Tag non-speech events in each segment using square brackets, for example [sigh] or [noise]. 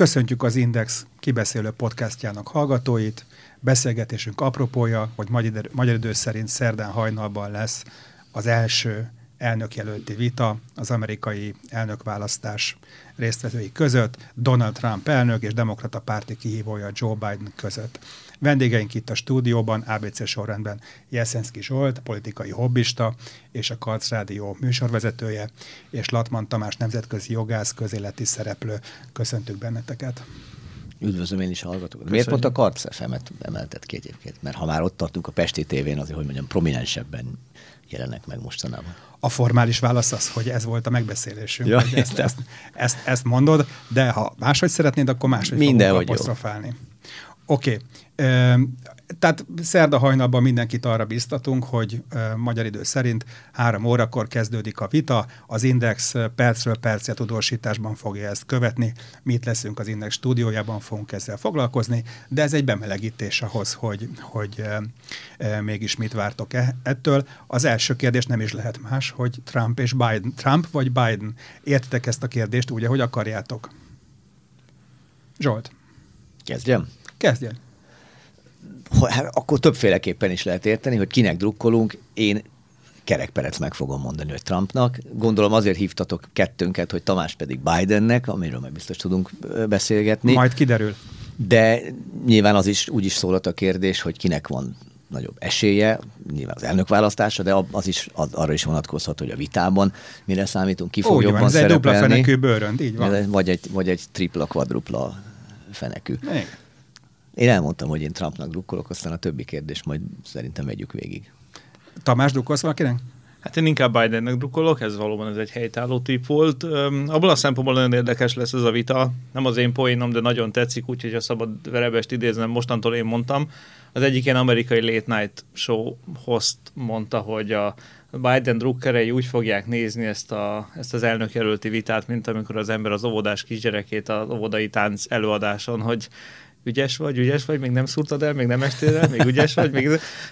Köszöntjük az Index kibeszélő podcastjának hallgatóit. Beszélgetésünk apropója, hogy magyar, idő szerint szerdán hajnalban lesz az első elnökjelölti vita az amerikai elnökválasztás résztvevői között, Donald Trump elnök és demokrata párti kihívója Joe Biden között. Vendégeink itt a stúdióban, ABC sorrendben Jeszenszki Zsolt, politikai hobbista, és a Karc Rádió műsorvezetője, és Latman Tamás nemzetközi jogász, közéleti szereplő. Köszöntük benneteket! Üdvözlöm én is a hallgatókat. Miért pont a Karc FM-et emeltet ki egyébként? Mert ha már ott tartunk a Pesti tévén, azért, hogy mondjam, prominensebben jelenek meg mostanában. A formális válasz az, hogy ez volt a megbeszélésünk. Ja, ezt, ezt, ezt, ezt mondod, de ha máshogy szeretnéd, akkor máshogy Minden, fogunk apostrofálni. Oké. Okay. Tehát szerda hajnalban mindenkit arra biztatunk, hogy magyar idő szerint három órakor kezdődik a vita, az Index percről percre tudósításban fogja ezt követni, mi itt leszünk az Index stúdiójában, fogunk ezzel foglalkozni, de ez egy bemelegítés ahhoz, hogy, hogy e, mégis mit vártok e, ettől. Az első kérdés nem is lehet más, hogy Trump és Biden. Trump vagy Biden? Értitek ezt a kérdést úgy, ahogy akarjátok? Zsolt. Kezdjem? Kezdjen. Hát akkor többféleképpen is lehet érteni, hogy kinek drukkolunk. Én kerekperec meg fogom mondani, hogy Trumpnak. Gondolom azért hívtatok kettőnket, hogy Tamás pedig Bidennek, amiről meg biztos tudunk beszélgetni. Majd kiderül. De nyilván az is úgy is szólott a kérdés, hogy kinek van nagyobb esélye, nyilván az elnökválasztása, de az is, az, arra is vonatkozhat, hogy a vitában mire számítunk, ki fog Úgy jobban van, ez szerepelni. egy dupla fenekű bőrönd, így van. Vagy egy, vagy egy tripla, kvadrupla fenekű. Igen. Én elmondtam, hogy én Trumpnak drukkolok, aztán a többi kérdés majd szerintem megyük végig. Tamás drukkolsz valakinek? Hát én inkább Bidennek drukkolok, ez valóban ez egy helytálló tipp volt. Um, abból a szempontból nagyon érdekes lesz ez a vita. Nem az én poénom, de nagyon tetszik, úgyhogy ha szabad verebest idéznem, mostantól én mondtam. Az egyik ilyen amerikai late night show host mondta, hogy a Biden drukkerei úgy fogják nézni ezt, a, ezt az elnökjelölti vitát, mint amikor az ember az óvodás kisgyerekét az óvodai tánc előadáson, hogy ügyes vagy, ügyes vagy, még nem szúrtad el, még nem estél el, még ügyes vagy. Még...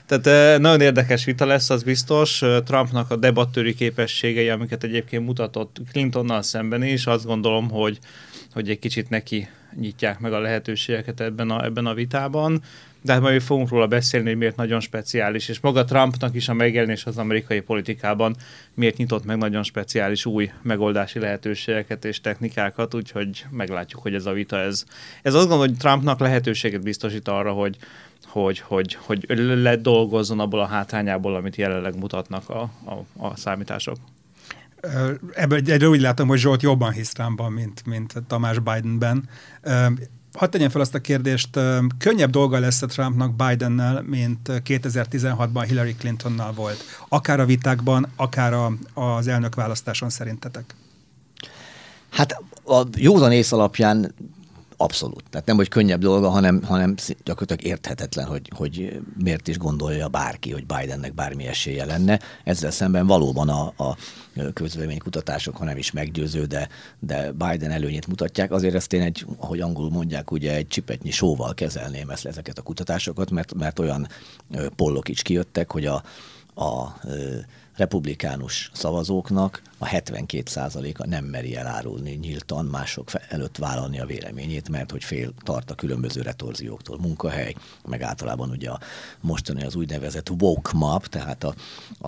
Tehát nagyon érdekes vita lesz, az biztos. Trumpnak a debattőri képességei, amiket egyébként mutatott Clintonnal szemben is, azt gondolom, hogy, hogy egy kicsit neki nyitják meg a lehetőségeket ebben a, ebben a vitában de hát majd fogunk róla beszélni, hogy miért nagyon speciális, és maga Trumpnak is a megjelenés az amerikai politikában miért nyitott meg nagyon speciális új megoldási lehetőségeket és technikákat, úgyhogy meglátjuk, hogy ez a vita ez. Ez azt gondolom, hogy Trumpnak lehetőséget biztosít arra, hogy, hogy, hogy, hogy ledolgozzon abból a hátrányából, amit jelenleg mutatnak a, a, a számítások. Ebből egyre úgy látom, hogy Zsolt jobban hisz Trumpban, mint, mint Tamás Bidenben hadd tegyem fel azt a kérdést, könnyebb dolga lesz a Trumpnak Bidennel, mint 2016-ban Hillary Clintonnal volt. Akár a vitákban, akár a, az elnökválasztáson szerintetek? Hát a józan ész alapján Abszolút. Tehát nem, hogy könnyebb dolga, hanem, hanem gyakorlatilag érthetetlen, hogy, hogy miért is gondolja bárki, hogy Bidennek bármi esélye lenne. Ezzel szemben valóban a, a közvéleménykutatások, ha nem is meggyőző, de, de Biden előnyét mutatják. Azért ezt én egy, ahogy angolul mondják, ugye egy csipetnyi sóval kezelném ezt, ezeket a kutatásokat, mert, mert olyan pollok is kijöttek, hogy a, a republikánus szavazóknak a 72%-a nem meri elárulni nyíltan mások előtt vállalni a véleményét, mert hogy fél tart a különböző retorzióktól. Munkahely, meg általában ugye a mostani az úgynevezett woke map, tehát a,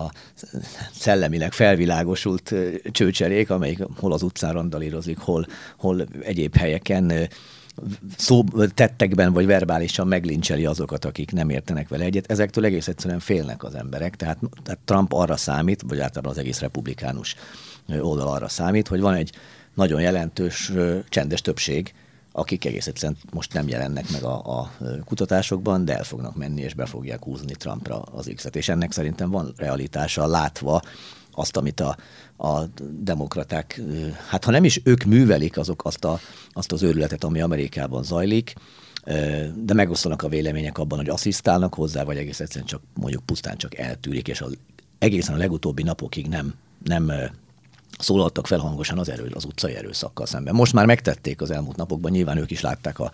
a szellemileg felvilágosult csőcserék, amelyik hol az utcán randalírozik, hol, hol egyéb helyeken szó, tettekben vagy verbálisan meglincselni azokat, akik nem értenek vele egyet. Ezektől egész egyszerűen félnek az emberek. Tehát, tehát Trump arra számít, vagy általában az egész republikánus oldal arra számít, hogy van egy nagyon jelentős csendes többség, akik egész egyszerűen most nem jelennek meg a, a kutatásokban, de el fognak menni és be fogják húzni Trumpra az X-et. És ennek szerintem van realitása látva azt, amit a, a demokraták, hát ha nem is ők művelik azok azt, a, azt az őrületet, ami Amerikában zajlik, de megosztanak a vélemények abban, hogy asszisztálnak hozzá, vagy egész egyszerűen csak mondjuk pusztán csak eltűrik, és az, egészen a legutóbbi napokig nem, nem szólaltak fel hangosan az, erő, az utcai erőszakkal szemben. Most már megtették az elmúlt napokban, nyilván ők is látták a,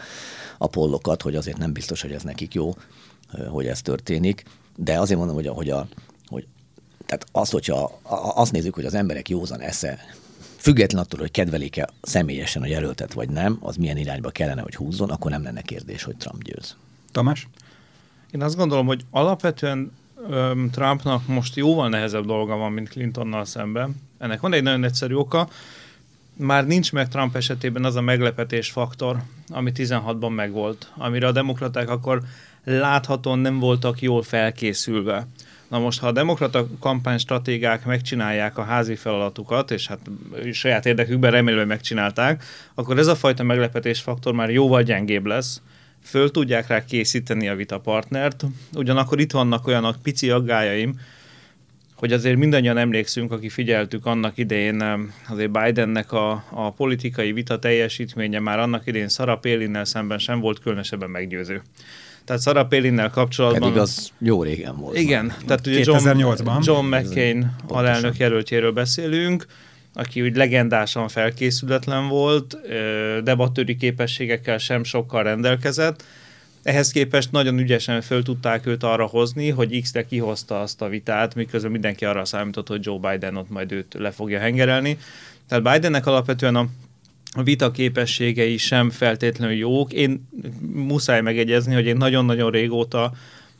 a pollokat, hogy azért nem biztos, hogy ez nekik jó, hogy ez történik, de azért mondom, hogy a, hogy a tehát az, hogyha azt nézzük, hogy az emberek józan esze független attól, hogy kedvelik-e személyesen a jelöltet vagy nem, az milyen irányba kellene, hogy húzzon, akkor nem lenne kérdés, hogy Trump győz. Tamás? Én azt gondolom, hogy alapvetően um, Trumpnak most jóval nehezebb dolga van, mint Clintonnal szemben. Ennek van egy nagyon egyszerű oka. Már nincs meg Trump esetében az a meglepetés faktor, ami 16-ban megvolt, amire a demokraták akkor láthatóan nem voltak jól felkészülve. Na most, ha a demokrata kampánystratégák megcsinálják a házi feladatukat, és hát saját érdekükben hogy megcsinálták, akkor ez a fajta meglepetés faktor már jóval gyengébb lesz, föl tudják rá készíteni a vitapartnert, ugyanakkor itt vannak olyanok pici aggájaim, hogy azért mindannyian emlékszünk, aki figyeltük annak idején, azért Bidennek a, a politikai vita teljesítménye már annak idején Sarah Palin szemben sem volt különösebben meggyőző. Tehát Sarah Palin kapcsolatban... Pedig az jó régen volt. Igen, már. tehát ugye John, John McCain alelnök jelöltjéről beszélünk, aki úgy legendásan felkészületlen volt, debattőri képességekkel sem sokkal rendelkezett, ehhez képest nagyon ügyesen föl tudták őt arra hozni, hogy X-re kihozta azt a vitát, miközben mindenki arra számított, hogy Joe Biden ott majd őt le fogja hengerelni. Tehát Bidennek alapvetően a vita képességei sem feltétlenül jók. Én muszáj megegyezni, hogy én nagyon-nagyon régóta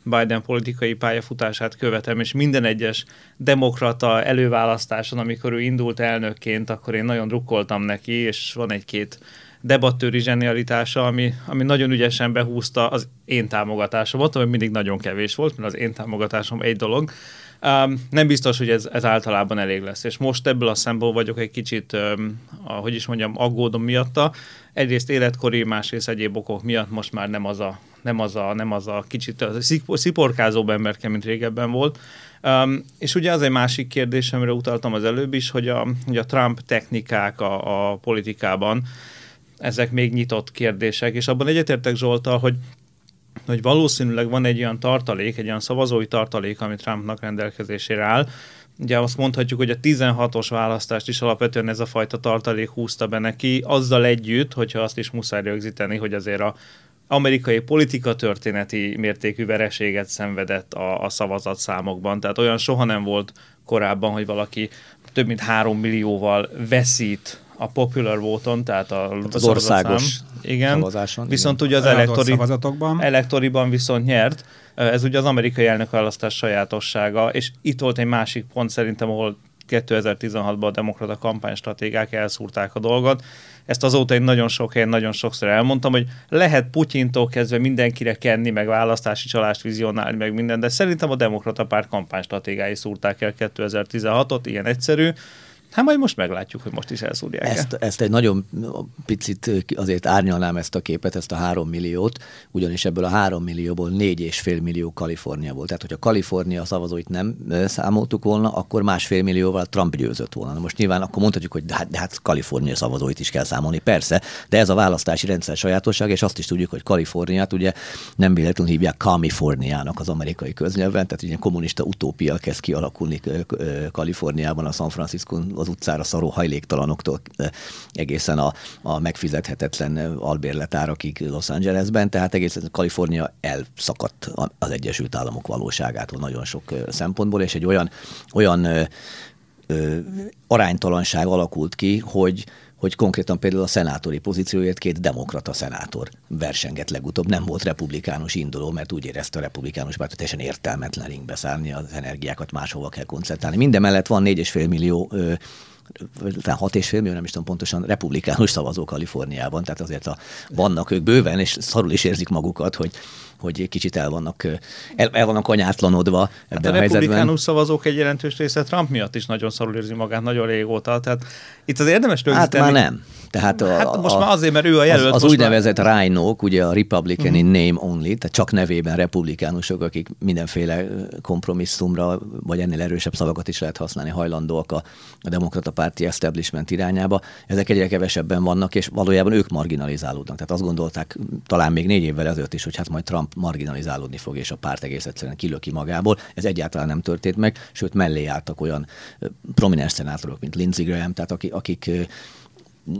Biden politikai pályafutását követem, és minden egyes demokrata előválasztáson, amikor ő indult elnökként, akkor én nagyon drukkoltam neki, és van egy-két debattőri zsenialitása, ami, ami nagyon ügyesen behúzta az én támogatásomat, ami mindig nagyon kevés volt, mert az én támogatásom egy dolog. Um, nem biztos, hogy ez, ez általában elég lesz. És most ebből a szempontból vagyok egy kicsit, um, ahogy is mondjam, aggódom miatta. Egyrészt életkori, másrészt egyéb okok miatt most már nem az a, nem az a, nem az a kicsit sziporkázóbb emberke, mint régebben volt. Um, és ugye az egy másik kérdés, amire utaltam az előbb is, hogy a, hogy a Trump technikák a, a politikában, ezek még nyitott kérdések, és abban egyetértek Zsoltal, hogy hogy valószínűleg van egy olyan tartalék, egy olyan szavazói tartalék, ami Trumpnak rendelkezésére áll. Ugye azt mondhatjuk, hogy a 16-os választást is alapvetően ez a fajta tartalék húzta be neki, azzal együtt, hogyha azt is muszáj rögzíteni, hogy azért a amerikai politika történeti mértékű vereséget szenvedett a, a szavazatszámokban. Tehát olyan soha nem volt korábban, hogy valaki több mint három millióval veszít a popular vote tehát a, hát az országos igen, szavazáson. Viszont igen. ugye az elektori, szavazatokban. elektoriban viszont nyert. Ez ugye az amerikai elnökválasztás sajátossága, és itt volt egy másik pont szerintem, ahol 2016-ban a demokrata kampánystratégák elszúrták a dolgot. Ezt azóta én nagyon sok helyen, nagyon sokszor elmondtam, hogy lehet Putyintól kezdve mindenkire kenni, meg választási csalást vizionálni, meg minden, de szerintem a demokrata párt kampánystratégái szúrták el 2016-ot, ilyen egyszerű. Hát majd most meglátjuk, hogy most is elszúrják. Ezt, ezt egy nagyon picit azért árnyalnám ezt a képet, ezt a három milliót, ugyanis ebből a három millióból négy és fél millió Kalifornia volt. Tehát, hogyha Kalifornia szavazóit nem számoltuk volna, akkor másfél millióval Trump győzött volna. Na most nyilván akkor mondhatjuk, hogy de hát, de hát Kalifornia szavazóit is kell számolni, persze, de ez a választási rendszer sajátosság, és azt is tudjuk, hogy Kaliforniát ugye nem véletlenül hívják Kaliforniának az amerikai köznyelven, tehát ugye kommunista utópia kezd kialakulni Kaliforniában, a San Francisco az utcára szaró hajléktalanoktól egészen a, a megfizethetetlen albérletárakig Los Angelesben, tehát egészen Kalifornia elszakadt az Egyesült Államok valóságától nagyon sok szempontból, és egy olyan, olyan ö, ö, aránytalanság alakult ki, hogy hogy konkrétan például a szenátori pozícióért két demokrata szenátor versengett legutóbb. Nem volt republikánus induló, mert úgy érezte a republikánus párt, teljesen értelmetlen ringbe szállni, az energiákat máshova kell koncentrálni. Minden mellett van 4,5 millió ö, talán 6,5 millió, nem is tudom pontosan, republikánus szavazó Kaliforniában, tehát azért a, vannak ők bőven, és szarul is érzik magukat, hogy hogy kicsit el vannak, el, el vannak anyátlanodva ebben hát a, a republikánus szavazók egy jelentős része Trump miatt is nagyon szarul érzi magát nagyon régóta. Tehát itt az érdemes rögzíteni. Hát már nem. Tehát a, hát most a, már azért, mert ő a jelölt. Az, az úgynevezett már... rhino ugye a Republican uh-huh. in name only, tehát csak nevében republikánusok, akik mindenféle kompromisszumra, vagy ennél erősebb szavakat is lehet használni, hajlandóak a, a demokrata párti establishment irányába. Ezek egyre kevesebben vannak, és valójában ők marginalizálódnak. Tehát azt gondolták talán még négy évvel ezelőtt is, hogy hát majd Trump marginalizálódni fog, és a párt egész egyszerűen kilöki magából. Ez egyáltalán nem történt meg, sőt mellé álltak olyan prominens szenátorok, mint Lindsey Graham, tehát akik, akik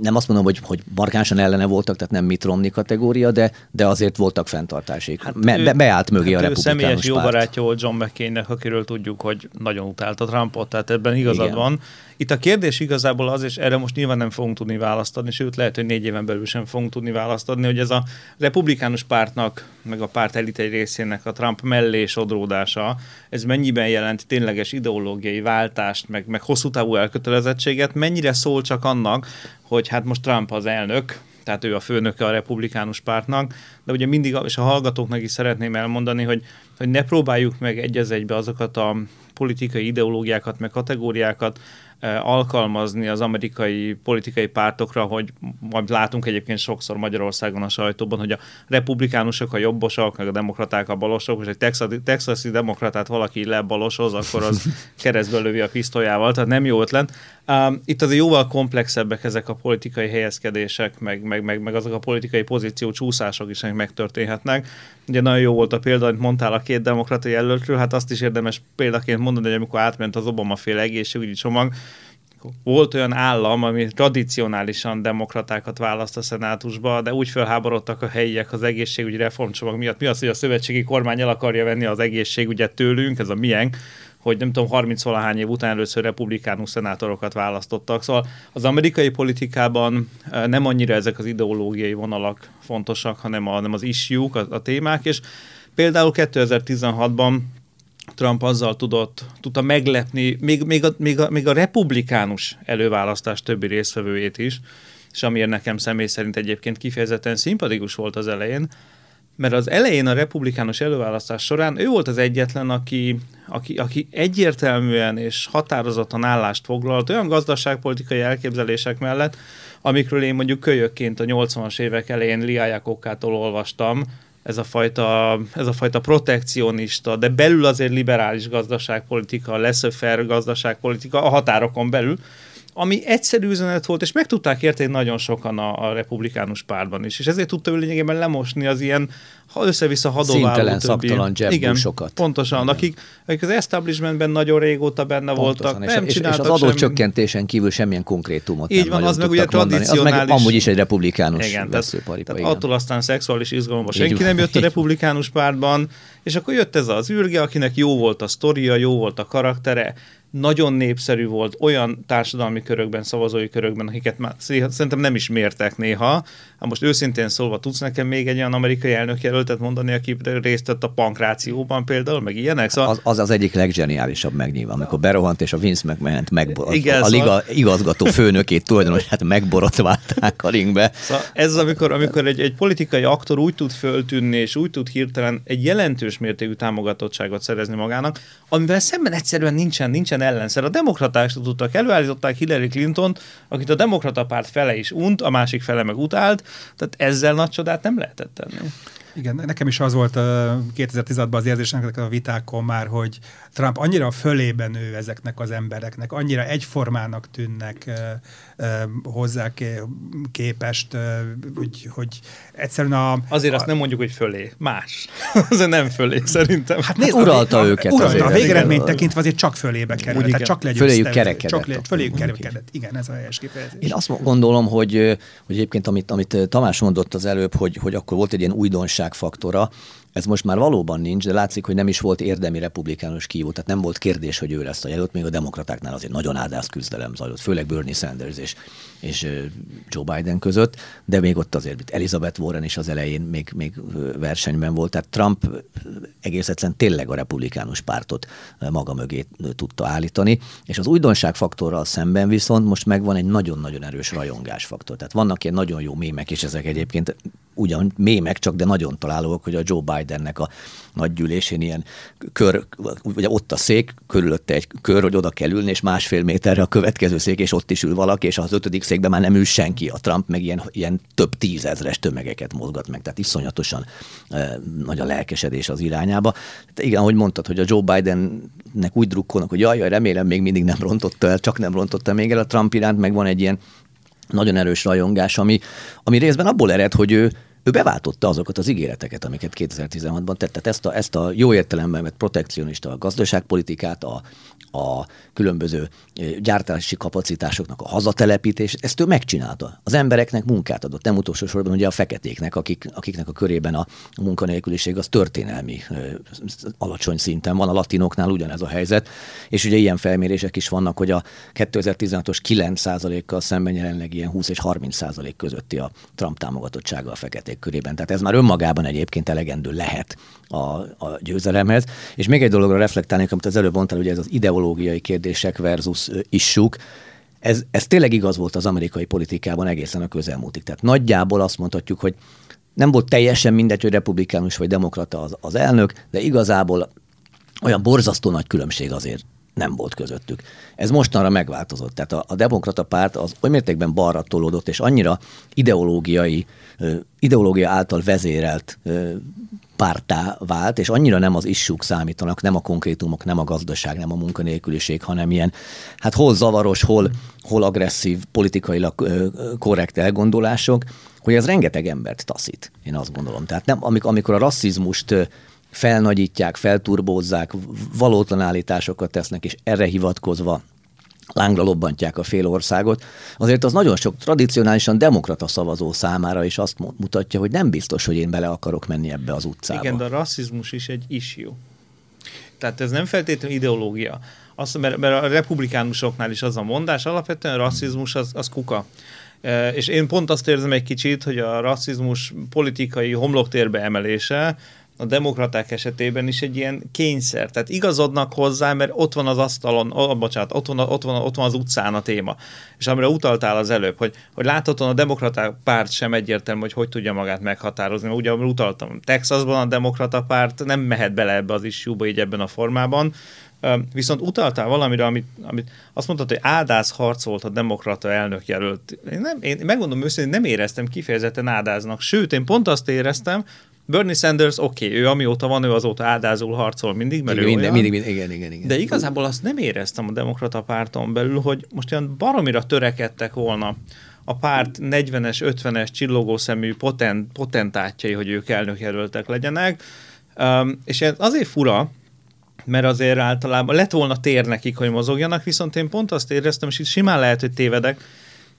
nem azt mondom, hogy, hogy markánsan ellene voltak, tehát nem Mitt Romney kategória, de, de azért voltak fenntartásaik. Hát Me, be, beállt mögé hát a republikánus személyes jó barátja volt John McCainnek, akiről tudjuk, hogy nagyon utálta Trumpot, tehát ebben igazad Igen. van. Itt a kérdés igazából az, és erre most nyilván nem fogunk tudni választani, sőt lehet, hogy négy éven belül sem fogunk tudni választani, hogy ez a republikánus pártnak, meg a párt elit egy részének a Trump mellé sodródása, ez mennyiben jelent tényleges ideológiai váltást, meg, meg hosszú távú elkötelezettséget, mennyire szól csak annak, hogy hát most Trump az elnök, tehát ő a főnöke a republikánus pártnak, de ugye mindig, és a hallgatóknak is szeretném elmondani, hogy, hogy ne próbáljuk meg egy egybe azokat a politikai ideológiákat, meg kategóriákat, alkalmazni az amerikai politikai pártokra, hogy majd látunk egyébként sokszor Magyarországon a sajtóban, hogy a republikánusok a jobbosok, meg a demokraták a balosok, és egy texasi, texasi demokratát valaki lebalosoz, akkor az [laughs] keresztbe lövi a pisztolyával, tehát nem jó ötlet. Itt azért jóval komplexebbek ezek a politikai helyezkedések, meg, meg, meg, meg azok a politikai pozíció csúszások is, amik megtörténhetnek. Ugye nagyon jó volt a példa, amit mondtál a két demokrata jelöltről, hát azt is érdemes példaként mondani, hogy amikor átment az Obama féle egészségügyi csomag, volt olyan állam, ami tradicionálisan demokratákat választ a szenátusba, de úgy felháborodtak a helyiek az egészségügyi reformcsomag miatt. Mi az, hogy a szövetségi kormány el akarja venni az egészségügyet tőlünk, ez a miénk, hogy nem tudom, 30 valahány év után először republikánus szenátorokat választottak. Szóval az amerikai politikában eh, nem annyira ezek az ideológiai vonalak fontosak, hanem, a, hanem az issue a, a témák, és például 2016-ban Trump azzal tudott, tudta meglepni még, még, a, még, a, még a republikánus előválasztás többi résztvevőjét is, és amiért nekem személy szerint egyébként kifejezetten szimpatikus volt az elején, mert az elején a republikánus előválasztás során ő volt az egyetlen, aki, aki, aki egyértelműen és határozottan állást foglalt olyan gazdaságpolitikai elképzelések mellett, amikről én mondjuk kölyökként a 80-as évek elején Liájákokkától olvastam, ez a fajta, ez a fajta protekcionista, de belül azért liberális gazdaságpolitika, leszöfer gazdaságpolitika a határokon belül, ami egyszerű üzenet volt, és meg tudták érteni nagyon sokan a, a republikánus párban is, és ezért tudta ő lényegében lemosni az ilyen ha össze-vissza hadováló Szintelen, szaktalan Igen, sokat. pontosan, Igen. Akik, akik az establishmentben nagyon régóta benne pontosan, voltak, és, nem és, és az adócsökkentésen kívül semmilyen konkrétumot Így nem van, az meg ugye tradicionális. Az meg amúgy is egy republikánus igen. Tehát, tehát attól aztán szexuális izgalomban senki nem jött a [laughs] republikánus pártban, és akkor jött ez az űrge, akinek jó volt a sztoria, jó volt a karaktere, nagyon népszerű volt olyan társadalmi körökben, szavazói körökben, akiket már szerintem nem is mértek néha. Hát most őszintén szólva, tudsz nekem még egy olyan amerikai elnök jelöltet mondani, aki részt vett a pankrációban például, meg ilyenek? Szóval... Az, az az egyik legzseniálisabb megnyilván, amikor berohant, és a Vince McMahon-t megborot, Igen, a, a liga szóval... igazgató főnökét tulajdonos, hát megborotválták a ringbe. Szóval ez amikor, amikor egy, egy politikai aktor úgy tud föltűnni, és úgy tud hirtelen egy jelentős mértékű támogatottságot szerezni magának, amivel szemben egyszerűen nincsen, nincsen ellenszer. A demokraták tudtak, előállították Hillary Clinton, akit a demokrata párt fele is unt, a másik fele meg utált, tehát ezzel nagy csodát nem lehetett tenni. Igen, nekem is az volt uh, 2016-ban az érzésnek a vitákon már, hogy Trump annyira fölében nő ezeknek az embereknek, annyira egyformának tűnnek hozzá képest, hogy, hogy egyszerűen a... Azért a, azt nem mondjuk, hogy fölé, más. [laughs] azért nem fölé, szerintem. Hát nézd, uralta a, őket. Uralta, a végeredményt tekintve azért csak fölébe kerül, tehát csak legyőzte. Föléjük kerekedett. Csak le, föléjük kerekedett, igen, ez a helyes kifejezés. Én azt gondolom, hogy, hogy egyébként amit, amit Tamás mondott az előbb, hogy, hogy akkor volt egy ilyen újdonságfaktora, ez most már valóban nincs, de látszik, hogy nem is volt érdemi republikánus kívó, tehát nem volt kérdés, hogy ő lesz a jelölt, még a demokratáknál azért nagyon áldász küzdelem zajlott, főleg Bernie Sanders és, és Joe Biden között, de még ott azért Elizabeth Warren is az elején még, még versenyben volt, tehát Trump egész egyszerűen tényleg a republikánus pártot maga mögé tudta állítani, és az újdonságfaktorral szemben viszont most megvan egy nagyon-nagyon erős rajongásfaktor. Tehát vannak ilyen nagyon jó mémek, és ezek egyébként ugyan mémek, csak de nagyon találóak, hogy a Joe Bidennek a nagygyűlésén ilyen kör, ugye ott a szék, körülötte egy kör, hogy oda kell ülni, és másfél méterre a következő szék, és ott is ül valaki, és az ötödik székben már nem ül senki. A Trump meg ilyen, ilyen több tízezres tömegeket mozgat meg, tehát iszonyatosan e, nagy a lelkesedés az irányába. De igen, ahogy mondtad, hogy a Joe Bidennek úgy drukkolnak, hogy jaj, jaj, remélem még mindig nem rontotta el, csak nem rontotta még el a Trump iránt, meg van egy ilyen nagyon erős rajongás, ami, ami részben abból ered, hogy ő, ő beváltotta azokat az ígéreteket, amiket 2016-ban tett. Tehát ezt a, ezt a jó értelemben vett protekcionista a gazdaságpolitikát, a, a különböző gyártási kapacitásoknak a hazatelepítés, ezt ő megcsinálta. Az embereknek munkát adott, nem utolsó sorban ugye a feketéknek, akik, akiknek a körében a munkanélküliség az történelmi alacsony szinten van, a latinoknál ugyanez a helyzet, és ugye ilyen felmérések is vannak, hogy a 2016-os 9%-kal szemben jelenleg ilyen 20 és 30% közötti a Trump támogatottsága a feketék körében. Tehát ez már önmagában egyébként elegendő lehet a, a győzelemhez. És még egy dologra reflektálnék, amit az előbb mondtál, ugye ez az ideológiai kérdések versus issuk. Ez, ez tényleg igaz volt az amerikai politikában egészen a közelmúltig. Tehát nagyjából azt mondhatjuk, hogy nem volt teljesen mindegy, hogy republikánus vagy demokrata az, az elnök, de igazából olyan borzasztó nagy különbség azért nem volt közöttük. Ez mostanra megváltozott. Tehát a, a demokrata párt az oly mértékben balra tolódott, és annyira ideológiai, ideológia által vezérelt pártá vált, és annyira nem az issúk számítanak, nem a konkrétumok, nem a gazdaság, nem a munkanélküliség, hanem ilyen, hát hol zavaros, hol, hol agresszív, politikailag korrekt elgondolások, hogy ez rengeteg embert taszít, én azt gondolom. Tehát nem, amikor a rasszizmust felnagyítják, felturbózzák, valótlan állításokat tesznek, és erre hivatkozva lángra lobbantják a fél országot, azért az nagyon sok tradicionálisan demokrata szavazó számára is azt mutatja, hogy nem biztos, hogy én bele akarok menni ebbe az utcába. Igen, de a rasszizmus is egy issue. Tehát ez nem feltétlenül ideológia. Azt, mert, mert a republikánusoknál is az a mondás, alapvetően a rasszizmus az, az kuka. E, és én pont azt érzem egy kicsit, hogy a rasszizmus politikai homloktérbe emelése a demokraták esetében is egy ilyen kényszer. Tehát igazodnak hozzá, mert ott van az asztalon, oh, bocsánat, ott van, ott, van, ott van az utcán a téma. És amire utaltál az előbb, hogy, hogy láthatóan a demokraták párt sem egyértelmű, hogy hogy tudja magát meghatározni. Ugye, amire utaltam, Texasban a demokrata párt nem mehet bele ebbe az isjúba így ebben a formában, Viszont utaltál valamire, amit, amit azt mondtad, hogy áldáz harcolt a demokrata elnök jelölt. Én, nem, én megmondom őszintén, nem éreztem kifejezetten áldáznak. Sőt, én pont azt éreztem, Bernie Sanders, oké, okay, ő amióta van, ő azóta áldázul harcol mindig, mert igen, ő minden, mindig, mindig, igen, igen, igen. De igazából azt nem éreztem a demokrata párton belül, hogy most olyan baromira törekedtek volna a párt 40-es, 50-es csillogó szemű potent, potentátjai, hogy ők elnökjelöltek legyenek. Um, és ez azért fura, mert azért általában lett volna tér nekik, hogy mozogjanak, viszont én pont azt éreztem, és itt simán lehet, hogy tévedek,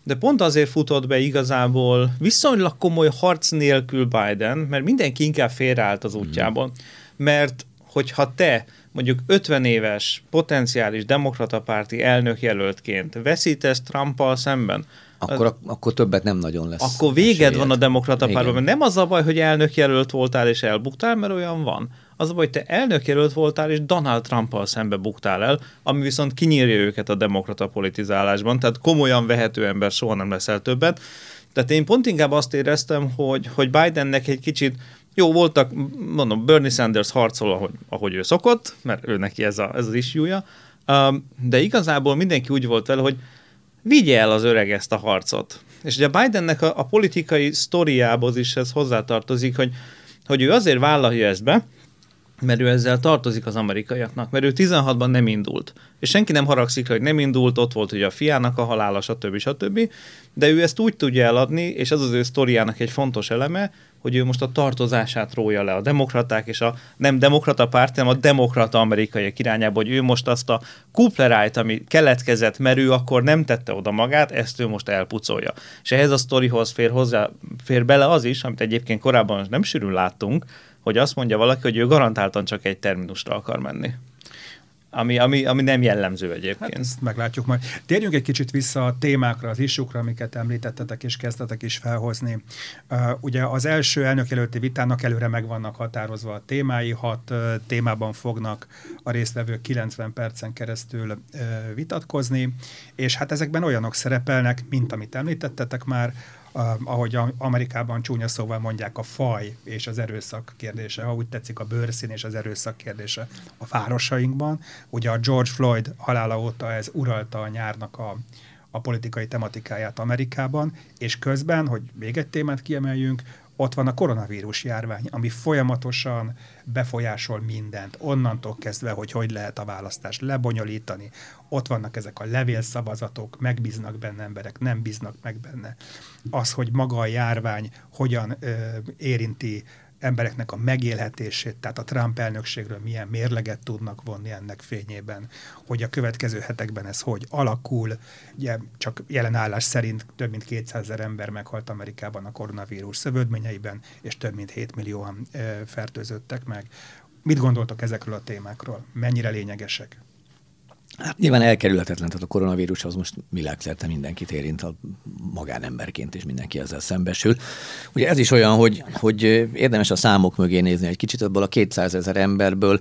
de pont azért futott be igazából viszonylag komoly harc nélkül Biden, mert mindenki inkább félreállt az útjában. Mm. Mert hogyha te mondjuk 50 éves potenciális demokrata párti elnökjelöltként veszítesz Trumpal szemben, akkor, az, akkor többet nem nagyon lesz. Akkor véged esélyed. van a demokrata párban. Nem az a baj, hogy elnökjelölt voltál és elbuktál, mert olyan van. Az a baj, hogy te elnökjelölt voltál, és Donald Trumpal szembe buktál el, ami viszont kinyírja őket a demokrata politizálásban, tehát komolyan vehető ember soha nem leszel többet. Tehát én pont inkább azt éreztem, hogy, hogy Bidennek egy kicsit jó, voltak, mondom, Bernie Sanders harcol, ahogy, ahogy ő szokott, mert ő neki ez, a, ez az isjúja, um, de igazából mindenki úgy volt vele, hogy vigye el az öreg ezt a harcot. És ugye Bidennek a, a politikai sztoriából is ez hozzátartozik, hogy, hogy ő azért vállalja ezt be, mert ő ezzel tartozik az amerikaiaknak, mert ő 16-ban nem indult. És senki nem haragszik, hogy nem indult, ott volt ugye a fiának a halála, stb. stb. De ő ezt úgy tudja eladni, és az az ő sztoriának egy fontos eleme, hogy ő most a tartozását rója le a demokraták és a nem demokrata párt, hanem a demokrata amerikaiak irányába, hogy ő most azt a kuplerájt, ami keletkezett, mert ő akkor nem tette oda magát, ezt ő most elpucolja. És ehhez a sztorihoz fér, hozzá, fér bele az is, amit egyébként korábban nem sűrűn láttunk, hogy azt mondja valaki, hogy ő garantáltan csak egy terminusra akar menni. Ami, ami, ami nem jellemző egyébként. Hát ezt meglátjuk majd. Térjünk egy kicsit vissza a témákra, az isukra, amiket említettetek és kezdtetek is felhozni. Uh, ugye az első elnökjelölti vitának előre meg vannak határozva a témái, hat uh, témában fognak a résztvevők 90 percen keresztül uh, vitatkozni, és hát ezekben olyanok szerepelnek, mint amit említettetek már, ahogy Amerikában csúnya szóval mondják, a faj és az erőszak kérdése, ha úgy tetszik a bőrszín és az erőszak kérdése a városainkban. Ugye a George Floyd halála óta ez uralta a nyárnak a, a politikai tematikáját Amerikában, és közben, hogy még egy témát kiemeljünk, ott van a koronavírus járvány, ami folyamatosan befolyásol mindent, onnantól kezdve, hogy hogy lehet a választást lebonyolítani. Ott vannak ezek a levélszavazatok, megbíznak benne emberek, nem bíznak meg benne. Az, hogy maga a járvány hogyan ö, érinti embereknek a megélhetését, tehát a Trump elnökségről milyen mérleget tudnak vonni ennek fényében, hogy a következő hetekben ez hogy alakul. Ugye csak jelen állás szerint több mint 200 ezer ember meghalt Amerikában a koronavírus szövődményeiben, és több mint 7 millióan fertőzöttek meg. Mit gondoltok ezekről a témákról? Mennyire lényegesek? Hát nyilván elkerülhetetlen, tehát a koronavírus az most világszerte mindenkit érint, a magánemberként is mindenki ezzel szembesül. Ugye ez is olyan, hogy, hogy érdemes a számok mögé nézni, egy kicsit abból a 200 ezer emberből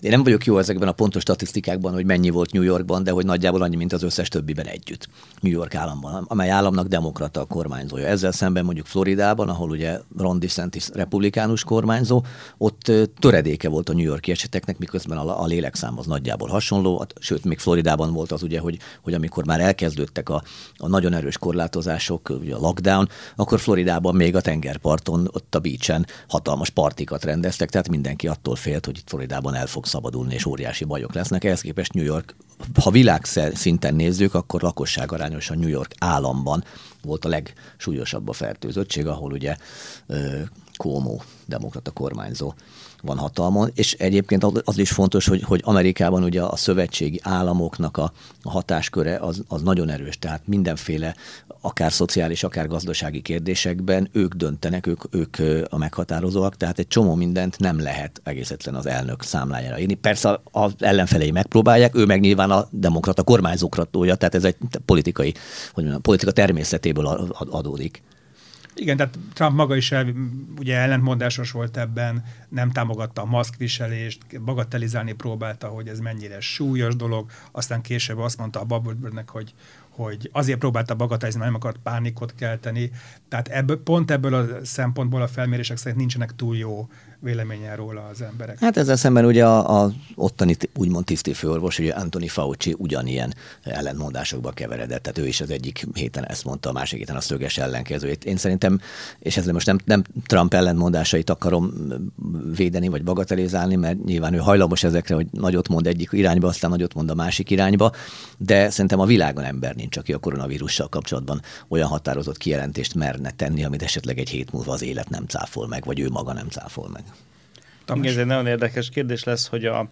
én nem vagyok jó ezekben a pontos statisztikákban, hogy mennyi volt New Yorkban, de hogy nagyjából annyi, mint az összes többiben együtt. New York államban, amely államnak demokrata a kormányzója. Ezzel szemben mondjuk Floridában, ahol ugye Ron DeSantis republikánus kormányzó, ott töredéke volt a New Yorki eseteknek, miközben a, a lélekszám az nagyjából hasonló, hát, sőt, még Floridában volt az ugye, hogy, hogy amikor már elkezdődtek a, a nagyon erős korlátozások, ugye a lockdown, akkor Floridában még a tengerparton, ott a beachen hatalmas partikat rendeztek, tehát mindenki attól félt, hogy itt Floridában el fog szabadulni, és óriási bajok lesznek. Ehhez képest New York, ha világszinten nézzük, akkor lakosság arányosan New York államban volt a legsúlyosabb a fertőzöttség, ahol ugye Cuomo demokrata kormányzó van hatalmon, és egyébként az is fontos, hogy, hogy Amerikában ugye a szövetségi államoknak a, a hatásköre az, az nagyon erős, tehát mindenféle akár szociális, akár gazdasági kérdésekben ők döntenek, ők, ők a meghatározóak, tehát egy csomó mindent nem lehet egészetlen az elnök számlájára írni. Persze az ellenfelei megpróbálják, ő meg nyilván a demokrata kormányzókra tolja, tehát ez egy politikai, hogy mondjam, politika természetéből adódik. Igen, tehát Trump maga is el, ugye ellentmondásos volt ebben, nem támogatta a maszkviselést, bagatelizálni próbálta, hogy ez mennyire súlyos dolog, aztán később azt mondta a Babelbernek, hogy hogy azért próbálta bagatelizni, mert nem akart pánikot kelteni. Tehát ebből, pont ebből a szempontból a felmérések szerint nincsenek túl jó véleménye róla az emberek. Hát ezzel szemben ugye a, a ottani úgymond tiszti főorvos, ugye Anthony Fauci ugyanilyen ellentmondásokba keveredett, tehát ő is az egyik héten ezt mondta, a másik héten a szöges ellenkezőjét. Én szerintem, és ezzel most nem, nem Trump ellentmondásait akarom védeni vagy bagatelizálni, mert nyilván ő hajlamos ezekre, hogy nagyot mond egyik irányba, aztán nagyot mond a másik irányba, de szerintem a világon ember nincs, aki a koronavírussal kapcsolatban olyan határozott kijelentést merne tenni, amit esetleg egy hét múlva az élet nem cáfol meg, vagy ő maga nem cáfol meg. Igen, ez egy nagyon érdekes kérdés lesz, hogy a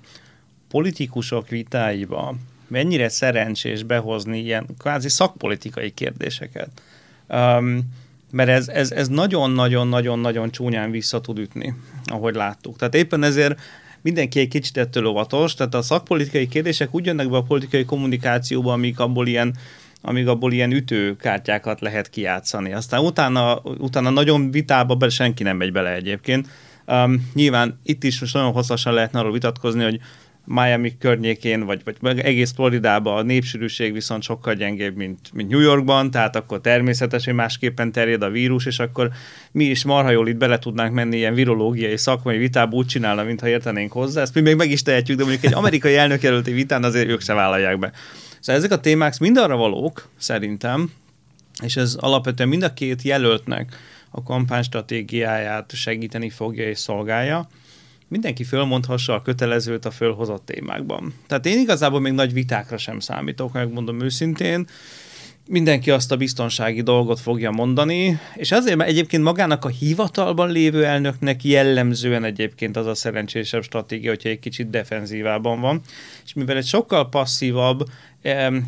politikusok vitáiba mennyire szerencsés behozni ilyen kvázi szakpolitikai kérdéseket. Um, mert ez, ez, ez nagyon-nagyon-nagyon-nagyon csúnyán vissza tud ütni, ahogy láttuk. Tehát éppen ezért mindenki egy kicsit ettől óvatos, tehát a szakpolitikai kérdések úgy jönnek be a politikai kommunikációba, amik abból ilyen amíg abból ilyen ütőkártyákat lehet kijátszani. Aztán utána, utána nagyon vitába be senki nem megy bele egyébként. Um, nyilván itt is most nagyon hosszasan lehetne arról vitatkozni, hogy Miami környékén, vagy, vagy egész Floridában a népsűrűség viszont sokkal gyengébb, mint, mint New Yorkban, tehát akkor természetes, hogy másképpen terjed a vírus, és akkor mi is marha jól itt bele tudnánk menni ilyen virológiai szakmai vitába úgy csinálna, mintha értenénk hozzá. Ezt mi még meg is tehetjük, de mondjuk egy amerikai elnökjelölti vitán azért ők se vállalják be. Szóval ezek a témák mind arra valók, szerintem, és ez alapvetően mind a két jelöltnek a kampánystratégiáját segíteni fogja és szolgálja, mindenki fölmondhassa a kötelezőt a fölhozott témákban. Tehát én igazából még nagy vitákra sem számítok, megmondom őszintén. Mindenki azt a biztonsági dolgot fogja mondani, és azért, mert egyébként magának a hivatalban lévő elnöknek jellemzően egyébként az a szerencsésebb stratégia, hogyha egy kicsit defenzívában van, és mivel egy sokkal passzívabb,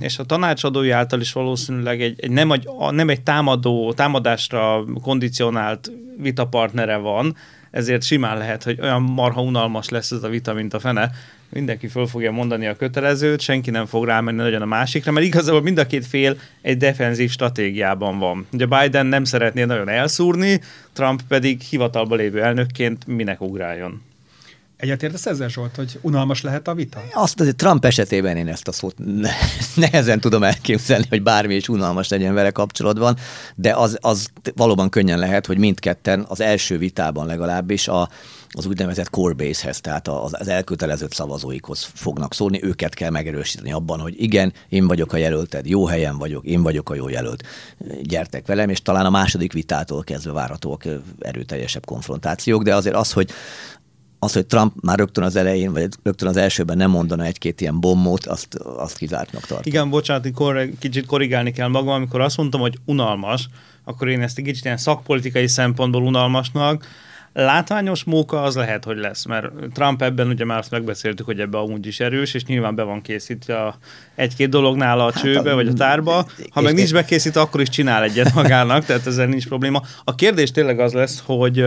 és a tanácsadói által is valószínűleg egy, egy nem, egy, nem egy támadó, támadásra kondicionált vitapartnere van, ezért simán lehet, hogy olyan marha unalmas lesz ez a vita, mint a fene. Mindenki föl fogja mondani a kötelezőt, senki nem fog rámenni nagyon a másikra, mert igazából mind a két fél egy defenzív stratégiában van. Ugye Biden nem szeretné nagyon elszúrni, Trump pedig hivatalba lévő elnökként minek ugráljon. Egyetértesz ezzel, Zsolt, hogy unalmas lehet a vita? Azt azért Trump esetében én ezt a szót nehezen tudom elképzelni, hogy bármi is unalmas legyen vele kapcsolatban, de az, az valóban könnyen lehet, hogy mindketten az első vitában legalábbis a, az úgynevezett core base-hez, tehát az, elkötelezett szavazóikhoz fognak szólni, őket kell megerősíteni abban, hogy igen, én vagyok a jelölted, jó helyen vagyok, én vagyok a jó jelölt, gyertek velem, és talán a második vitától kezdve várhatóak erőteljesebb konfrontációk, de azért az, hogy az, hogy Trump már rögtön az elején, vagy rögtön az elsőben nem mondana egy-két ilyen bombót, azt, azt kizártnak tartom. Igen, bocsánat, kicsit korrigálni kell magam, amikor azt mondtam, hogy unalmas, akkor én ezt egy kicsit ilyen szakpolitikai szempontból unalmasnak, Látványos móka az lehet, hogy lesz, mert Trump ebben ugye már azt megbeszéltük, hogy ebben amúgy is erős, és nyilván be van készítve a egy-két dolog nála a hát csőbe, a, vagy a tárba. Ha meg nincs bekészítve, akkor is csinál egyet magának, tehát ezzel nincs probléma. A kérdés tényleg az lesz, hogy,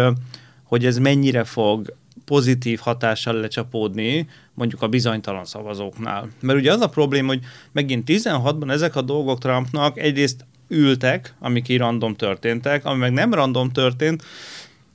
hogy ez mennyire fog pozitív hatással lecsapódni mondjuk a bizonytalan szavazóknál. Mert ugye az a probléma, hogy megint 16-ban ezek a dolgok Trumpnak egyrészt ültek, amik így random történtek, ami meg nem random történt,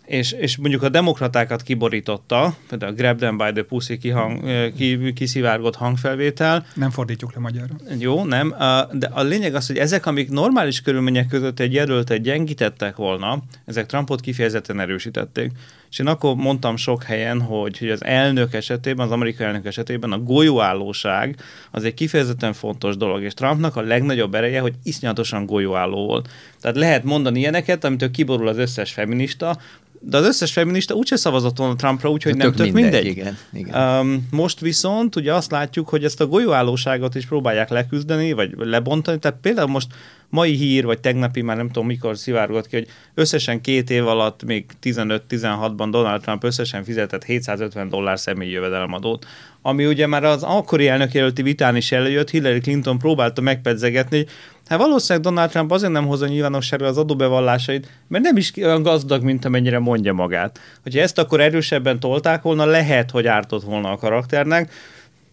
és, és mondjuk a demokratákat kiborította, például a Grab them by the pussy kihang, ki, kiszivárgott hangfelvétel. Nem fordítjuk le magyarra. Jó, nem. De a lényeg az, hogy ezek, amik normális körülmények között egy jelöltet gyengítettek volna, ezek Trumpot kifejezetten erősítették. És én akkor mondtam sok helyen, hogy, hogy az elnök esetében, az amerikai elnök esetében a golyóállóság az egy kifejezetten fontos dolog, és Trumpnak a legnagyobb ereje, hogy iszonyatosan golyóálló volt. Tehát lehet mondani ilyeneket, amitől kiborul az összes feminista, de az összes feminista úgyse szavazott volna Trumpra, úgyhogy nem tök mindegy. mindegy. Igen, igen. Um, most viszont ugye azt látjuk, hogy ezt a golyóállóságot is próbálják leküzdeni, vagy lebontani. Tehát például most mai hír, vagy tegnapi, már nem tudom mikor szivárgott ki, hogy összesen két év alatt, még 15-16-ban Donald Trump összesen fizetett 750 dollár személyi jövedelemadót, ami ugye már az akkori elnökjelölti vitán is előjött, Hillary Clinton próbálta megpedzegetni, hogy hát valószínűleg Donald Trump azért nem hozza nyilvánosságra az adóbevallásait, mert nem is olyan gazdag, mint amennyire mondja magát. Hogyha ezt akkor erősebben tolták volna, lehet, hogy ártott volna a karakternek,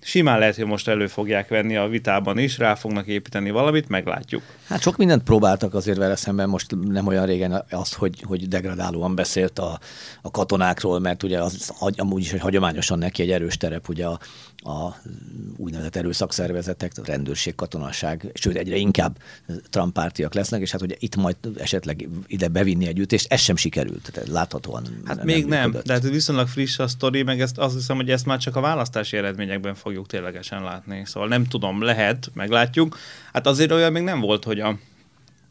simán lehet, hogy most elő fogják venni a vitában is, rá fognak építeni valamit, meglátjuk. Hát sok mindent próbáltak azért vele szemben, most nem olyan régen azt, hogy, hogy degradálóan beszélt a, a katonákról, mert ugye az amúgy is hogy hagyományosan neki egy erős terep, ugye a, a úgynevezett erőszakszervezetek, a rendőrség, katonaság, sőt egyre inkább Trump pártiak lesznek, és hát ugye itt majd esetleg ide bevinni egy ütést, ez sem sikerült, tehát láthatóan. Hát nem még nem, de hát viszonylag friss a sztori, meg ezt azt hiszem, hogy ezt már csak a választási eredményekben fogjuk ténylegesen látni. Szóval nem tudom, lehet, meglátjuk. Hát azért olyan még nem volt, hogy a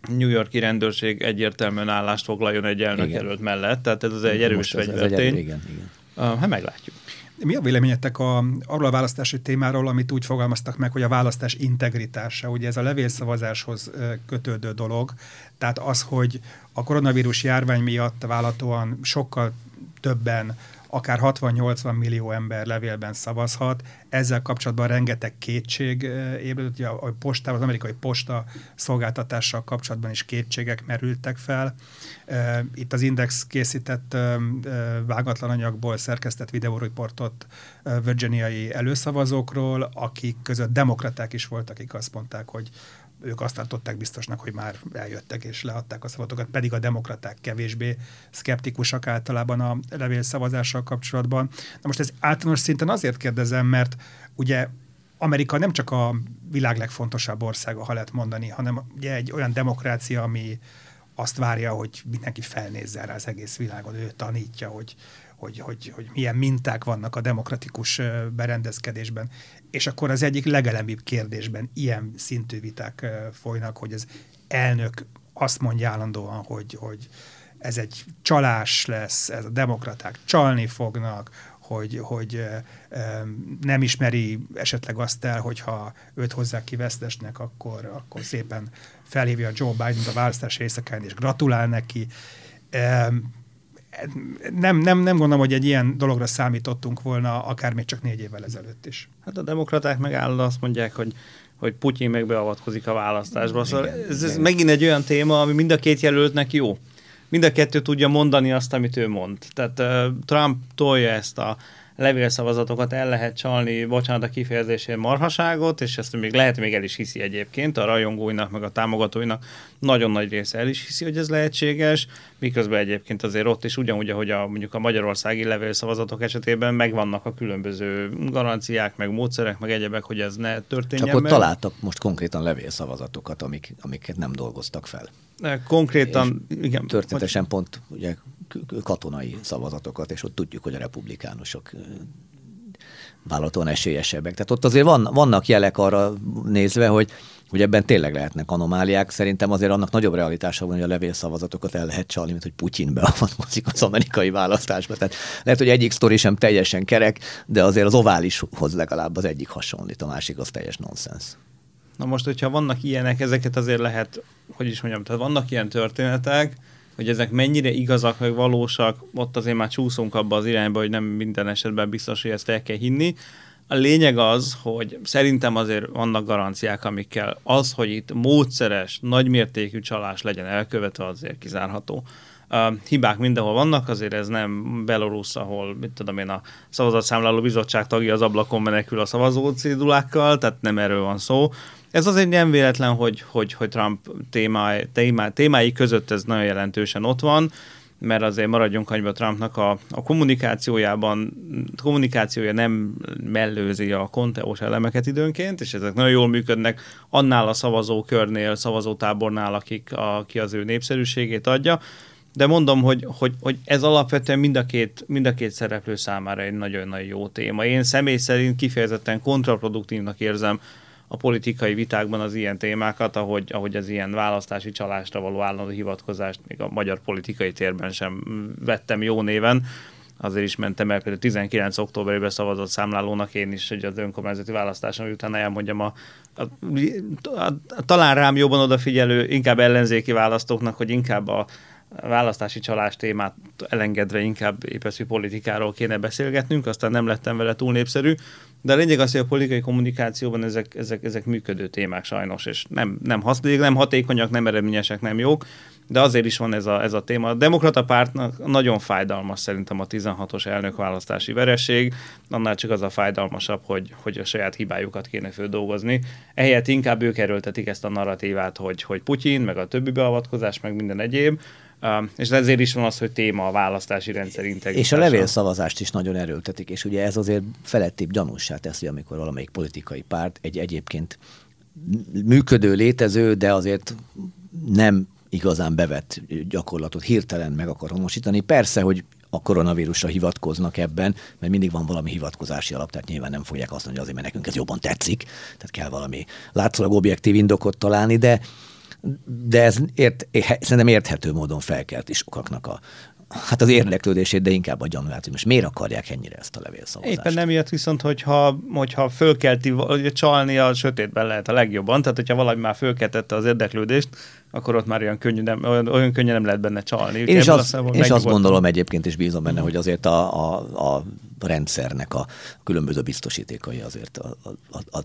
New Yorki rendőrség egyértelműen állást foglaljon egy elnökjelölt mellett, tehát ez az egy erős fegyvertény. Igen, igen. Hát meglátjuk. Mi a véleményetek a, arról a választási témáról, amit úgy fogalmaztak meg, hogy a választás integritása, ugye ez a levélszavazáshoz kötődő dolog, tehát az, hogy a koronavírus járvány miatt vállalhatóan sokkal többen akár 60-80 millió ember levélben szavazhat. Ezzel kapcsolatban rengeteg kétség ébredett, ugye a posta, az amerikai posta szolgáltatással kapcsolatban is kétségek merültek fel. Itt az Index készített vágatlan anyagból szerkesztett videóriportot virginiai előszavazókról, akik között demokraták is voltak, akik azt mondták, hogy ők azt tartották biztosnak, hogy már eljöttek és leadták a szavatokat, pedig a demokraták kevésbé szkeptikusak általában a levélszavazással kapcsolatban. Na most ez általános szinten azért kérdezem, mert ugye Amerika nem csak a világ legfontosabb országa, ha lehet mondani, hanem ugye egy olyan demokrácia, ami azt várja, hogy mindenki felnézzen rá az egész világon, ő tanítja, hogy, hogy, hogy, hogy milyen minták vannak a demokratikus berendezkedésben. És akkor az egyik legelembibb kérdésben ilyen szintű viták folynak, hogy az elnök azt mondja állandóan, hogy, hogy ez egy csalás lesz, ez a demokraták csalni fognak, hogy, hogy nem ismeri esetleg azt el, hogyha őt hozzák ki vesztesnek, akkor, akkor szépen felhívja Joe Biden a választás éjszakán, és gratulál neki nem, nem, nem gondolom, hogy egy ilyen dologra számítottunk volna, akár még csak négy évvel ezelőtt is. Hát a demokraták meg azt mondják, hogy hogy Putyin meg beavatkozik a választásba. Szóval igen, ez, ez megint egy olyan téma, ami mind a két jelöltnek jó. Mind a kettő tudja mondani azt, amit ő mond. Tehát uh, Trump tolja ezt a levélszavazatokat el lehet csalni, bocsánat a kifejezésén marhaságot, és ezt még lehet még el is hiszi egyébként, a rajongóinak, meg a támogatóinak nagyon nagy része el is hiszi, hogy ez lehetséges, miközben egyébként azért ott is ugyanúgy, ahogy a, mondjuk a magyarországi levélszavazatok esetében megvannak a különböző garanciák, meg módszerek, meg egyebek, hogy ez ne történjen Csak ott meg. találtak most konkrétan levélszavazatokat, amik, amiket nem dolgoztak fel. Konkrétan, és igen. Történetesen pont ugye katonai szavazatokat, és ott tudjuk, hogy a republikánusok vállalaton esélyesebbek. Tehát ott azért van, vannak jelek arra nézve, hogy hogy ebben tényleg lehetnek anomáliák. Szerintem azért annak nagyobb realitása van, hogy a levélszavazatokat el lehet csalni, mint hogy Putyin beavatkozik [laughs] az amerikai választásba. Tehát lehet, hogy egyik sztori sem teljesen kerek, de azért az oválishoz legalább az egyik hasonlít, a másik az teljes nonsens. Na most, hogyha vannak ilyenek, ezeket azért lehet, hogy is mondjam, tehát vannak ilyen történetek, hogy ezek mennyire igazak, vagy valósak, ott azért már csúszunk abba az irányba, hogy nem minden esetben biztos, hogy ezt el kell hinni. A lényeg az, hogy szerintem azért vannak garanciák, amikkel az, hogy itt módszeres, nagymértékű csalás legyen elkövetve, azért kizárható. Uh, hibák mindenhol vannak, azért ez nem Belarus, ahol, mit tudom én, a szavazatszámláló bizottság tagja az ablakon menekül a szavazó cédulákkal, tehát nem erről van szó. Ez azért nem véletlen, hogy, hogy, hogy Trump témái, témái, témái között ez nagyon jelentősen ott van mert azért maradjunk annyiba Trumpnak a, a kommunikációjában, kommunikációja nem mellőzi a konteós elemeket időnként, és ezek nagyon jól működnek annál a szavazókörnél, szavazótábornál, akik, aki az ő népszerűségét adja. De mondom, hogy, hogy, hogy ez alapvetően mind a, két, mind a két szereplő számára egy nagyon-nagyon jó téma. Én személy szerint kifejezetten kontraproduktívnak érzem a politikai vitákban az ilyen témákat, ahogy, ahogy az ilyen választási csalásra való állandó hivatkozást még a magyar politikai térben sem vettem jó néven. Azért is mentem el, például 19 októberében szavazott számlálónak én is, hogy az önkormányzati választáson utána elmondjam a, a, a, a, talán rám jobban odafigyelő, inkább ellenzéki választóknak, hogy inkább a, választási csalás témát elengedve inkább épeszű politikáról kéne beszélgetnünk, aztán nem lettem vele túl népszerű, de a lényeg az, hogy a politikai kommunikációban ezek, ezek, ezek működő témák sajnos, és nem, nem, hasz, nem hatékonyak, nem eredményesek, nem jók, de azért is van ez a, ez a téma. A demokrata pártnak nagyon fájdalmas szerintem a 16-os elnökválasztási vereség, annál csak az a fájdalmasabb, hogy, hogy a saját hibájukat kéne földolgozni. Ehelyett inkább ők erőltetik ezt a narratívát, hogy, hogy Putyin, meg a többi beavatkozás, meg minden egyéb, és ezért is van az, hogy téma a választási rendszer integritása. És a levélszavazást is nagyon erőltetik, és ugye ez azért felettébb gyanúsá teszi, amikor valamelyik politikai párt egy egyébként működő, létező, de azért nem igazán bevett gyakorlatot hirtelen meg akar honosítani. Persze, hogy a koronavírusra hivatkoznak ebben, mert mindig van valami hivatkozási alap, tehát nyilván nem fogják azt mondani, hogy azért, mert nekünk ez jobban tetszik, tehát kell valami látszólag objektív indokot találni, de de ez ért, szerintem érthető módon felkelt is sokaknak a, hát az érdeklődését, de inkább a gyanúját, hogy most miért akarják ennyire ezt a levélszavazást. Éppen nem ilyet viszont, hogyha, hogyha fölkelti, csalni a sötétben lehet a legjobban, tehát hogyha valami már fölkeltette az érdeklődést, akkor ott már olyan könnyű nem, olyan, olyan könnyen nem lehet benne csalni. Én is, az, én is azt gondolom egyébként, és bízom benne, hogy azért a, a, a rendszernek a különböző biztosítékai azért a, a, a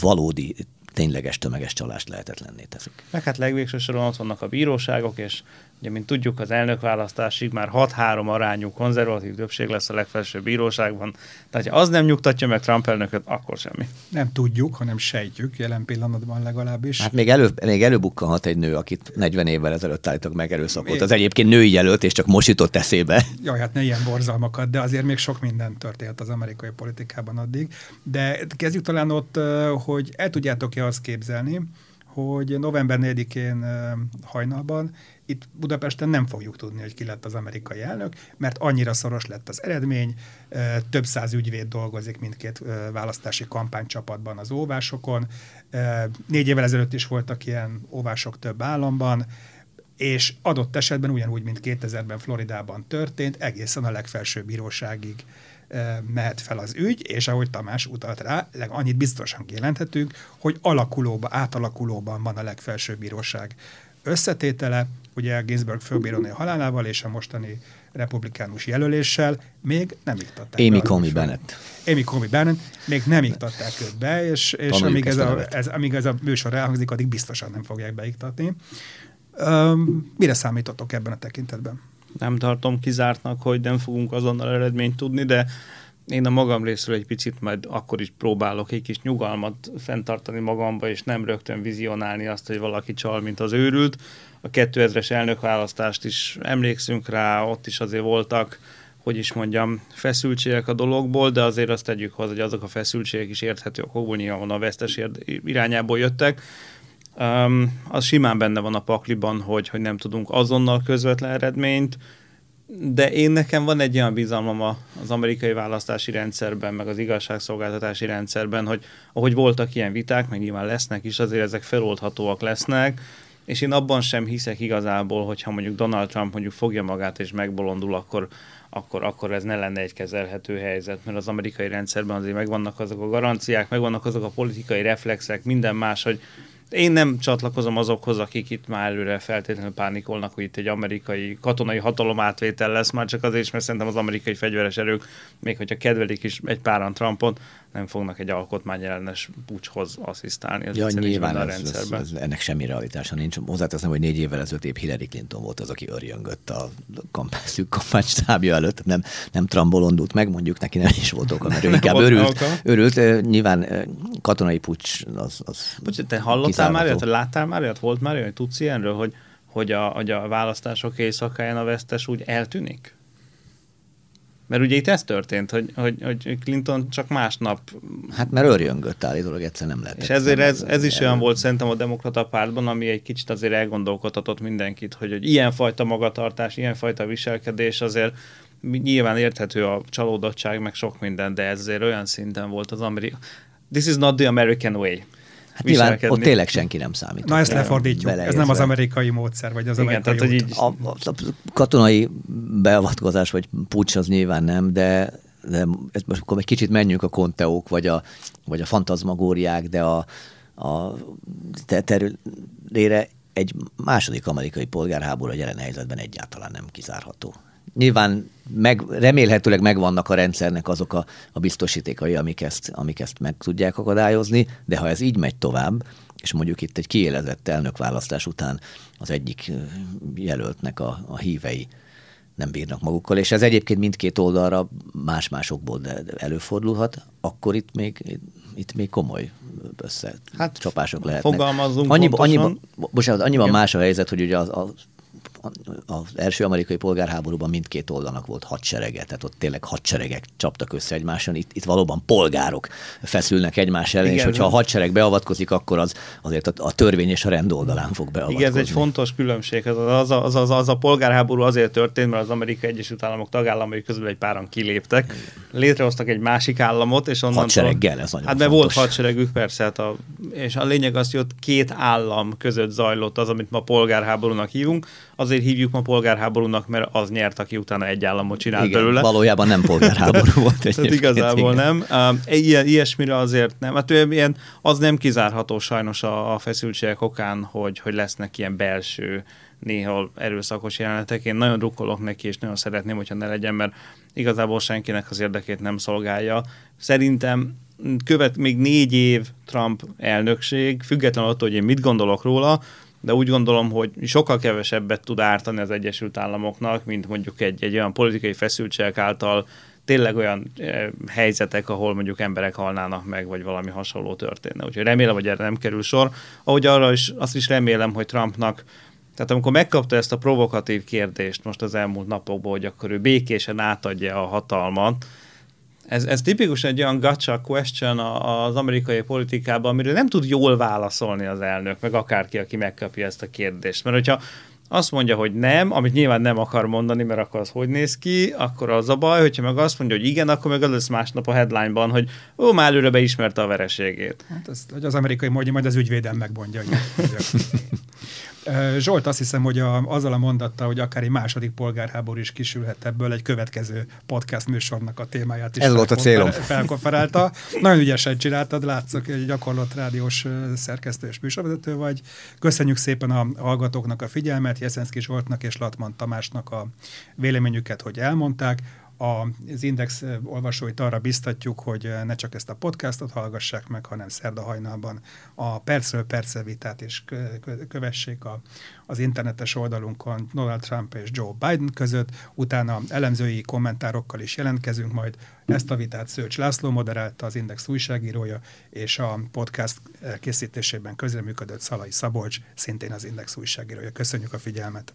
valódi tényleges tömeges csalást lehetetlenné teszik. Meg hát legvégső soron ott vannak a bíróságok, és ugye, mint tudjuk, az elnökválasztásig már 6-3 arányú konzervatív többség lesz a legfelsőbb bíróságban. Tehát, ha az nem nyugtatja meg Trump elnököt, akkor semmi. Nem tudjuk, hanem sejtjük, jelen pillanatban legalábbis. Hát még, elő, még előbukkanhat egy nő, akit 40 évvel ezelőtt állítok meg erőszakot. Az egyébként női jelölt, és csak most jutott eszébe. Jaj, hát ne ilyen borzalmakat, de azért még sok minden történt az amerikai politikában addig. De kezdjük talán ott, hogy el tudjátok-e azt képzelni, hogy november 4-én hajnalban itt Budapesten nem fogjuk tudni, hogy ki lett az amerikai elnök, mert annyira szoros lett az eredmény, több száz ügyvéd dolgozik mindkét választási kampánycsapatban az óvásokon. Négy évvel ezelőtt is voltak ilyen óvások több államban, és adott esetben ugyanúgy, mint 2000-ben Floridában történt, egészen a legfelsőbb bíróságig mehet fel az ügy, és ahogy Tamás utalt rá, annyit biztosan kijelenthetünk, hogy alakulóban, átalakulóban van a legfelsőbb bíróság összetétele, ugye Ginsburg főbírónő halálával és a mostani republikánus jelöléssel még nem iktatták Amy Comey Bennett. Amy Comey Bennett, még nem iktatták őt be, és, és amíg, ez a, ez, amíg ez a műsor elhangzik, addig biztosan nem fogják beiktatni. Um, mire számítotok ebben a tekintetben? Nem tartom kizártnak, hogy nem fogunk azonnal eredményt tudni, de én a magam részről egy picit majd akkor is próbálok egy kis nyugalmat fenntartani magamba, és nem rögtön vizionálni azt, hogy valaki csal, mint az őrült. A 2000-es elnökválasztást is emlékszünk rá, ott is azért voltak, hogy is mondjam, feszültségek a dologból, de azért azt tegyük hozzá, hogy azok a feszültségek is érthető okokból nyilván a vesztes irányából jöttek. Um, az simán benne van a pakliban, hogy, hogy nem tudunk azonnal közvetlen eredményt, de én nekem van egy olyan bizalmam az amerikai választási rendszerben, meg az igazságszolgáltatási rendszerben, hogy ahogy voltak ilyen viták, meg nyilván lesznek is, azért ezek feloldhatóak lesznek, és én abban sem hiszek igazából, hogyha mondjuk Donald Trump mondjuk fogja magát és megbolondul, akkor, akkor, akkor ez ne lenne egy kezelhető helyzet, mert az amerikai rendszerben azért megvannak azok a garanciák, megvannak azok a politikai reflexek, minden más, hogy én nem csatlakozom azokhoz, akik itt már előre feltétlenül pánikolnak, hogy itt egy amerikai katonai hatalom átvétel lesz, már csak azért is, mert szerintem az amerikai fegyveres erők, még hogyha kedvelik is egy páran Trumpot, nem fognak egy alkotmányellenes pucshoz asszisztálni. Ez ja, nyilván a ez, rendszerben. Ez, ez, ennek semmi realitása nincs. Hozzáteszem, hogy négy évvel ezelőtt épp Hillary Clinton volt az, aki örjöngött a kampány, szűk előtt. Nem, nem Trump bolondult meg, mondjuk neki nem is volt oka, mert ő inkább örült. örült. Nyilván katonai pucs az, az Bocs, te hallottál már te láttál már olyat, volt már olyan, hogy tudsz ilyenről, hogy, hogy, a, hogy a választások éjszakáján a vesztes úgy eltűnik? Mert ugye itt ez történt, hogy, hogy, hogy Clinton csak másnap... Hát mert örjöngött állítólag, egyszer nem lehet. És ezért ez, ez is olyan volt szerintem a demokrata pártban, ami egy kicsit azért elgondolkodhatott mindenkit, hogy, hogy ilyenfajta magatartás, ilyenfajta viselkedés azért nyilván érthető a csalódottság, meg sok minden, de ez azért olyan szinten volt az amerikai... This is not the American way. Hát nyilván ott tényleg senki nem számít. Na ezt lefordítjuk, ez nem az amerikai módszer, vagy az Igen, amerikai tehát, hogy így... a, a, katonai beavatkozás, vagy pucs az nyilván nem, de, de most akkor egy kicsit menjünk a konteók, vagy a, vagy a fantazmagóriák, de a, a terülére egy második amerikai polgárháború a jelen helyzetben egyáltalán nem kizárható. Nyilván meg, remélhetőleg megvannak a rendszernek azok a, a biztosítékai, amik ezt, amik ezt meg tudják akadályozni, de ha ez így megy tovább, és mondjuk itt egy kiélezett elnökválasztás után az egyik jelöltnek a, a hívei nem bírnak magukkal, és ez egyébként mindkét oldalra más-másokból előfordulhat, akkor itt még, itt még komoly összecsapások hát, lehetnek. Fogalmazzunk annyiba, annyiba, bocsánat, annyiban Igen. más a helyzet, hogy ugye az, az az első amerikai polgárháborúban mindkét oldalnak volt hadserege, tehát ott tényleg hadseregek csaptak össze egymáson, itt, itt valóban polgárok feszülnek egymás ellen, Igen, és hogyha a hadsereg beavatkozik, akkor az azért a, a törvény és a rend oldalán fog beavatkozni. Igen, ez egy fontos különbség. Az, az, az, az, az a polgárháború azért történt, mert az Amerikai Egyesült Államok tagállamai közül egy páran kiléptek, létrehoztak egy másik államot, és onnan... Hadsereggel, ez nagyon Hát mert volt hadseregük, persze, hát a, és a lényeg az, hogy ott két állam között zajlott az, amit ma polgárháborúnak hívunk, azért hívjuk ma polgárháborúnak, mert az nyert, aki utána egy államot csinált Igen, belőle. valójában nem polgárháború [laughs] volt. Tehát igazából igen. nem. Ilyen, ilyesmire azért nem. Hát ilyen, az nem kizárható sajnos a, a feszültségek okán, hogy, hogy lesznek ilyen belső néha erőszakos jelenetek. Én nagyon drukkolok neki, és nagyon szeretném, hogyha ne legyen, mert igazából senkinek az érdekét nem szolgálja. Szerintem követ még négy év Trump elnökség, függetlenül attól, hogy én mit gondolok róla, de úgy gondolom, hogy sokkal kevesebbet tud ártani az Egyesült Államoknak, mint mondjuk egy, egy olyan politikai feszültségek által tényleg olyan e, helyzetek, ahol mondjuk emberek halnának meg, vagy valami hasonló történne. Úgyhogy remélem, hogy erre nem kerül sor. Ahogy arra is, azt is remélem, hogy Trumpnak tehát amikor megkapta ezt a provokatív kérdést most az elmúlt napokban, hogy akkor ő békésen átadja a hatalmat, ez, ez tipikus egy olyan gotcha question az amerikai politikában, amiről nem tud jól válaszolni az elnök, meg akárki, aki megkapja ezt a kérdést. Mert hogyha azt mondja, hogy nem, amit nyilván nem akar mondani, mert akkor az hogy néz ki, akkor az a baj, hogyha meg azt mondja, hogy igen, akkor meg az lesz másnap a headlineban, hogy ó, már előre beismerte a vereségét. Hát ez, hogy az amerikai mondja, majd az ügyvédem megmondja. Hogy [laughs] Zsolt azt hiszem, hogy a, azzal a mondatta, hogy akár egy második polgárháború is kisülhet ebből, egy következő podcast műsornak a témáját is Ez volt a célom. felkonferálta. Nagyon ügyesen csináltad, látszok, egy gyakorlott rádiós szerkesztő és műsorvezető vagy. Köszönjük szépen a hallgatóknak a figyelmet, Jeszenszki Zsoltnak és Latman Tamásnak a véleményüket, hogy elmondták az Index olvasóit arra biztatjuk, hogy ne csak ezt a podcastot hallgassák meg, hanem szerda hajnalban a percről perce vitát is kövessék a, az internetes oldalunkon Donald Trump és Joe Biden között. Utána elemzői kommentárokkal is jelentkezünk, majd ezt a vitát Szőcs László moderálta, az Index újságírója, és a podcast készítésében közreműködött Szalai Szabolcs, szintén az Index újságírója. Köszönjük a figyelmet!